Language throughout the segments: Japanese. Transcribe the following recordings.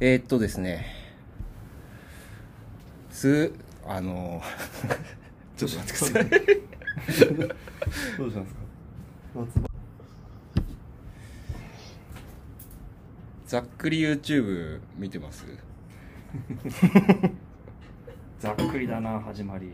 えーっとですね。すあの ちょっと待ってください。どうしたんですか？ざっくり YouTube 見てます？ざっくりだな始まり。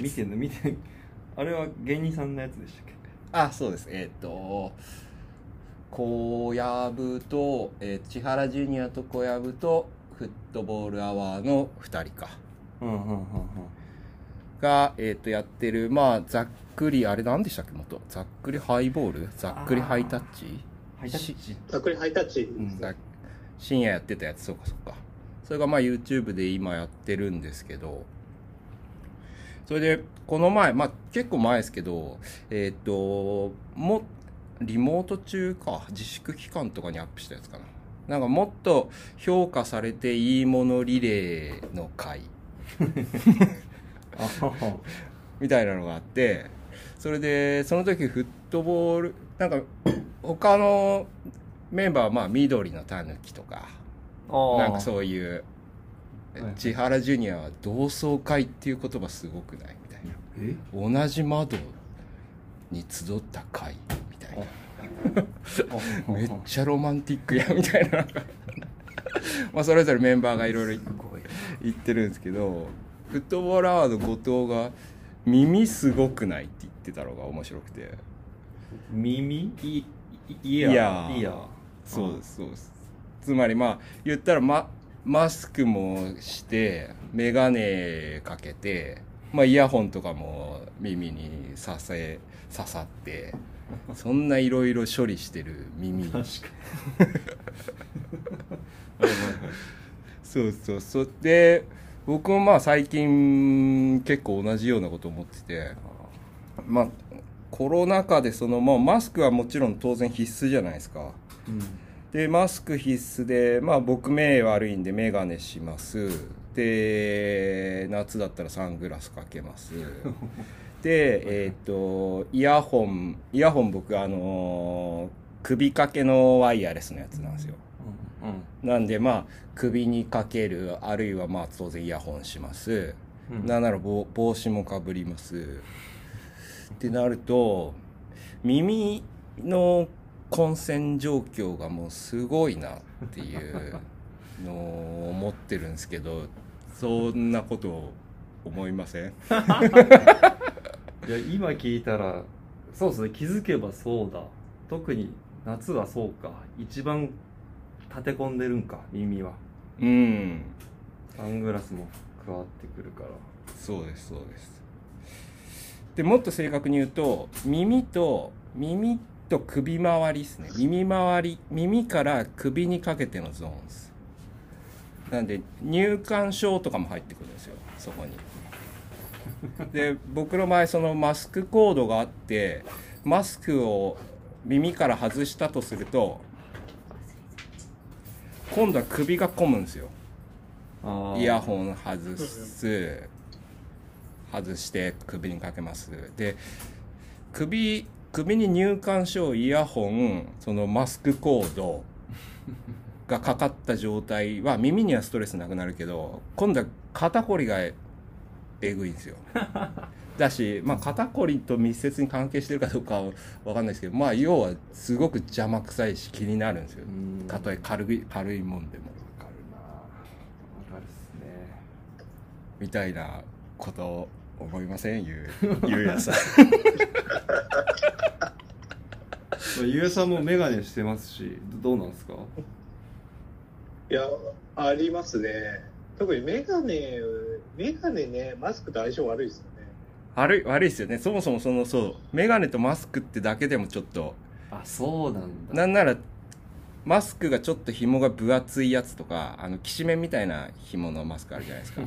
見てんの？見てんあれは芸人さんのやつでしたっけ？あそうです。えーっと小籔と、えー千原ジュニアと小籔とフットボールアワーの2人か。うんうんうんうん。が、えー、とやってるまあざっくりあれ何でしたっけ元。ざっくりハイボール？ざっくりハイタッチ？ハイタッチ。ざっくりハイタッチ、うんざ深夜やってたやつ。そうかそうか。それがまあ YouTube で今やってるんですけど。それでこの前まあ結構前ですけどえっ、ともリモート中か自粛期間とかにアップしたやつかな。なんかもっと評価されていいものリレーの回 みたいなのがあってそれでその時フットボールなんか他のメンバーはまあ緑のたぬきとかなんかうそういう千原ジュニアは同窓会っていう言葉すごくない？みたいえ？な同じ窓に集った会 めっちゃロマンティックやみたいな。まあそれぞれメンバーがいろいろ言ってるんですけどフットボールアワーの後藤が「耳すごくない?」って言ってたのが面白くて。耳？いいイヤー？イヤー。イヤー。そうですそうです。つまりまあ言ったらママスクもして眼鏡かけて、まあ、イヤホンとかも耳にさせ刺さってそんないろいろ処理してる耳。確かに。はいはいはいそうそうそう。で僕もまあ最近結構同じようなこと思っててまあコロナ禍でその、まあ、マスクはもちろん当然必須じゃないですか。うん。でマスク必須でまあ僕目悪いんで眼鏡します。で夏だったらサングラスかけます。で えっ、とイヤホンイヤホン僕あの首掛けのワイヤレスのやつなんですよ。うんなんでまあ首にかけるあるいはまあ当然イヤホンします、うん。なんなら帽帽子もかぶります。ってなると耳の混戦状況がもうすごいなっていうのを思ってるんですけどそんなことを思いません？いや今聞いたらそうですね。気づけばそうだ。特に夏はそうか。一番立て込んでるんか耳は。うん。サングラスも加わってくるから。そうですそうです。でもっと正確に言うと耳と耳と首周りですね。耳周り耳から首にかけてのゾーンです。なんで入管症とかも入ってくるんですよ。そこに で僕の場合そのマスクコードがあってマスクを耳から外したとすると今度は首が混むんですよ。イヤホン外す外して首にかけます。で首首に入管証イヤホンそのマスクコード がかかった状態は耳にはストレスなくなるけど今度は肩こりがえぐいんですよ。だし、まあ、肩こりと密接に関係してるかどうかは分かんないですけどまあ要はすごく邪魔くさいし気になるんですよ。うん。たとえ軽い軽いもんでも。わかるな。わかるっすね。みたいなこと思いません？ゆう ゆうやさん。ゆえさんも眼鏡してますしどうなんですか？いやありますね。特にメガネメガネねマスクと相性悪いですよね。悪い悪いですよね。そもそもそのそう。眼鏡とマスクってだけでもちょっと。あそうなんだ。なんならマスクがちょっと紐が分厚いやつとかあのきしめんみたいな紐のマスクあるじゃないですか。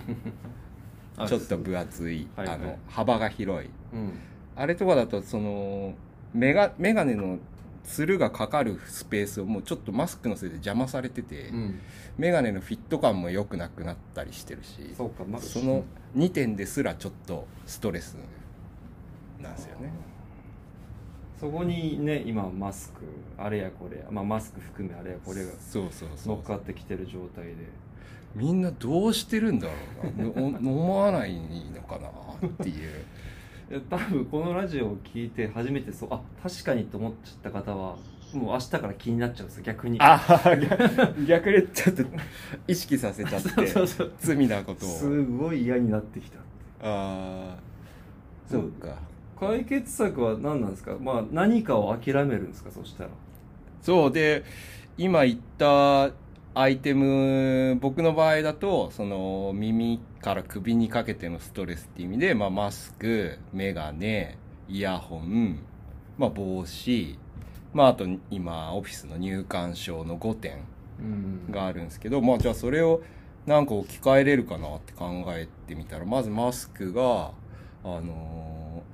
あ ちょっと分厚い、はいはい。あの幅が広い。うん。あれとかだとそのメガメガネのつるがかかるスペースをもうちょっとマスクのせいで邪魔されてて、うん。メガネのフィット感も良くなくなったりしてるしそうかまあその2点ですらちょっとストレスなんですよね。そこにね今マスクあれやこれや、まあ、マスク含めあれやこれがそうそうそう乗っかってきてる状態で。みんなどうしてるんだろうな。の飲まないのかなっていう多分このラジオを聞いて初めてそうあ確かにと思っちゃった方はもう明日から気になっちゃうんですよ逆に。ああ逆逆にちょっと意識させちゃって そうそう罪なことを。すごい嫌になってきたああそうか。解決策は何なんですか？まあ何かを諦めるんですか？そしたら。そうで今言ったアイテム僕の場合だとその耳から首にかけてのストレスっていう意味で、まあ、マスクメガネイヤホン、まあ、帽子、まあ、あと今オフィスの入館証の5点うん。があるんですけど、まあじゃあそれを何か置き換えれるかなって考えてみたらまずマスクがあのー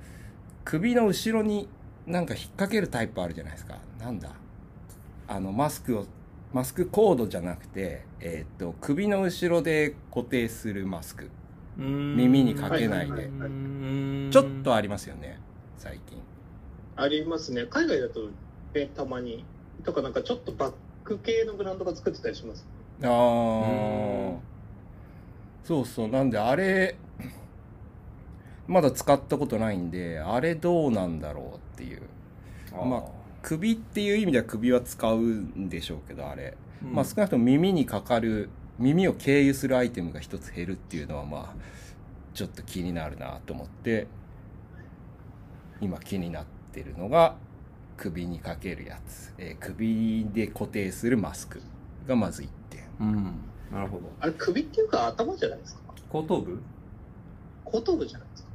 首の後ろになんか引っ掛けるタイプあるじゃないですか。なんだ？あのマスクをマスクコードじゃなくて、えーっと首の後ろで固定するマスク。耳にかけないで。はいはいはいちょっとありますよね最近。ありますね。海外だと、ね、たまに。とかなんかちょっとバック系のブランドが作ってたりします。ああそうそう。なんであれまだ使ったことないんであれどうなんだろうっていう。まあ首っていう意味では首は使うんでしょうけどあれ、まあ少なくとも耳にかかる耳を経由するアイテムが一つ減るっていうのはまあちょっと気になるなと思って今気になってるのが首にかけるやつ、えー首で固定するマスクがまず1点。うん。なるほど。あれ首っていうか頭じゃないですか？後頭部？後頭部じゃないですか？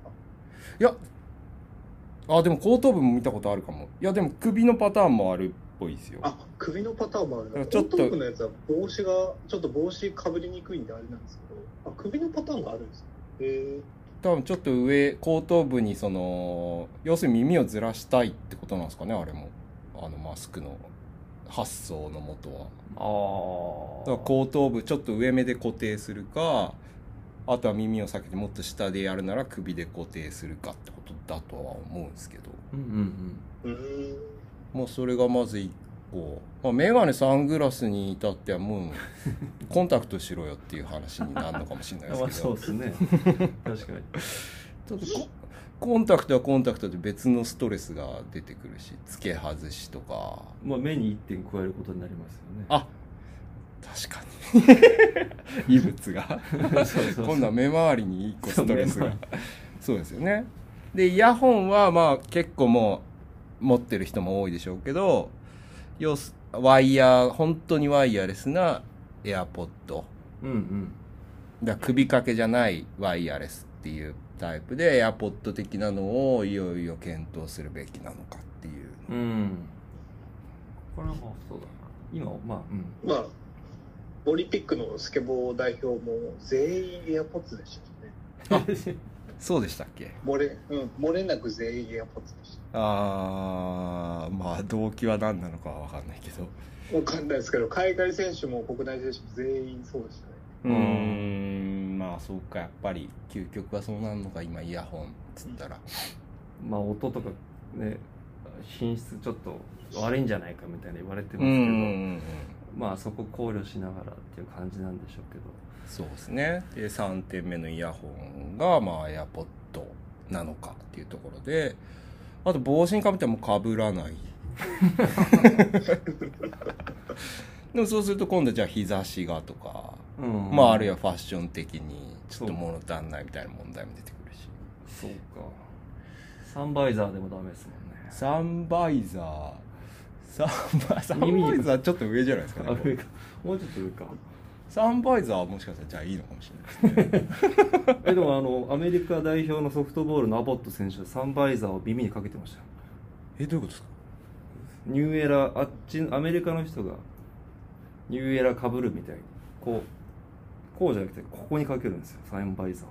いやあでも後頭部も見たことあるかも。いやでも首のパターンもあるっぽいですよ。あ、首のパターンもあるな。ちょっと後頭部のやつは帽子が、ちょっと帽子かぶりにくいんであれなんですけど、あ、首のパターンがあるんですね。へ多分ちょっと上後頭部にその要するに耳をずらしたいってことなんですかねあれも。あのマスクの発想のもとは。ああだから後頭部ちょっと上目で固定するかあとは耳を避けてもっと下でやるなら首で固定するかってことだとは思うんですけど。うんうんーうーん。もうそれがまず1個、まあ、メガネサングラスに至ってはもう コンタクトしろよっていう話になるのかもしれないですけど。そうですね。確かに。ちょっとココンタクトはコンタクトで別のストレスが出てくるし付け外しとか。まあ目に一点加えることになりますよね。あ確かに。異物が。今度は目周りに1個ストレスが。そうですよねでイヤホンはまあ結構もう持ってる人も多いでしょうけど要すワイヤー本当にワイヤレスなエアポッド。うんうん。だから首掛けじゃないワイヤレスっていうタイプでエアポッド的なのをいよいよ検討するべきなのかっていう。うん。これはまあそうだな。今まあうん。まあ、オリンピックのスケボー代表も全員エアポッツでしたよね。そうでしたっけ？漏れ、うん、漏れなく全員エアポッツでしあーまあ動機は何なのかは分かんないけど。た。わかんないですけど、海外選手も国内選手も全員そうでしたね。うーん。まあそうか。やっぱり究極はそうなるのか今イヤホンっつったら。まあ音とかね品質ちょっと悪いんじゃないかみたいな言われてますけど、うんうんうんまあそこ考慮しながらっていう感じなんでしょうけど。そうですね。で3点目のイヤホンがまあ AirPod なのかっていうところで。あと帽子にかぶってもかぶらない。でもそうすると今度じゃあ日差しがとか、うん。まああるいはファッション的にちょっと物足んないみたいな問題も出てくるし。そうか。サンバイザーでもダメですもんね。サンバイザーサンバサンバイザーちょっと上じゃないですかねあ上か。もうちょっと上か。サンバイザーはもしかしたらじゃあいいのかもしれないですね。えでもあのアメリカ代表のソフトボールのアボット選手はサンバイザーを耳にかけてました。よえどういうことですか？ニューエラあっちアメリカの人がニューエラかぶるみたいにこうこうじゃなくてここにかけるんですよサンバイザ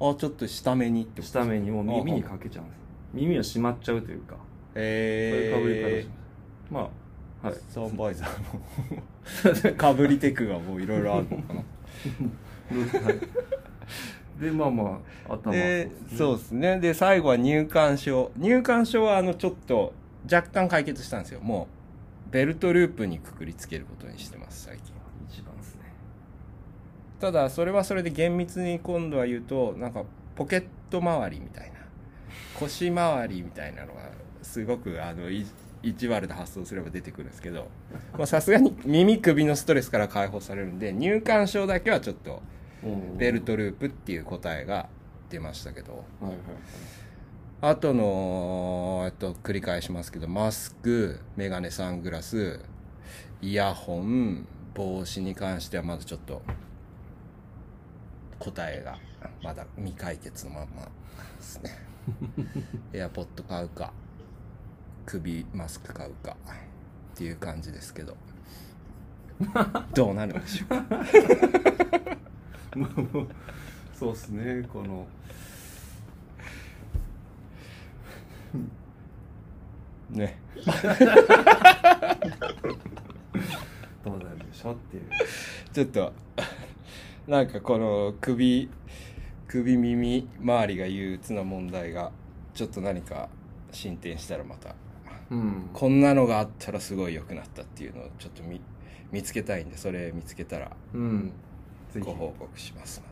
ーあちょっと下目にってこと下目にもう耳にかけちゃうんです。耳は閉まっちゃうというか。そういうかぶり方しますまあはい。サンバイザーのかぶりテクがもういろいろあるのかな。はい。でまあまあ頭でそうですね。で最後は入館証入館証はあのちょっと若干解決したんですよ。もうベルトループにくくりつけることにしてます最近。一番ですね。ただそれはそれで厳密に今度は言うとなんかポケット周りみたいな腰回りみたいなのがすごくあのい意地悪で発想すれば出てくるんですけどまあさすがに耳首のストレスから解放されるんで入管症だけはちょっとベルトループっていう答えが出ましたけど。はいはいはい。あとの、えっと、繰り返しますけどマスクメガネサングラスイヤホン帽子に関してはまだちょっと答えがまだ未解決のまんまですね。エアポッド買うか首マスク買うかっていう感じですけど。どうなるんでしょうか？もうそうですねこの。ね。どうなるでしょうっていう。ちょっとなんかこの首首耳周りが憂鬱な問題がちょっと何か進展したらまたうん。こんなのがあったらすごい良くなったっていうのをちょっと見見つけたいんでそれ見つけたらうん。ご報告します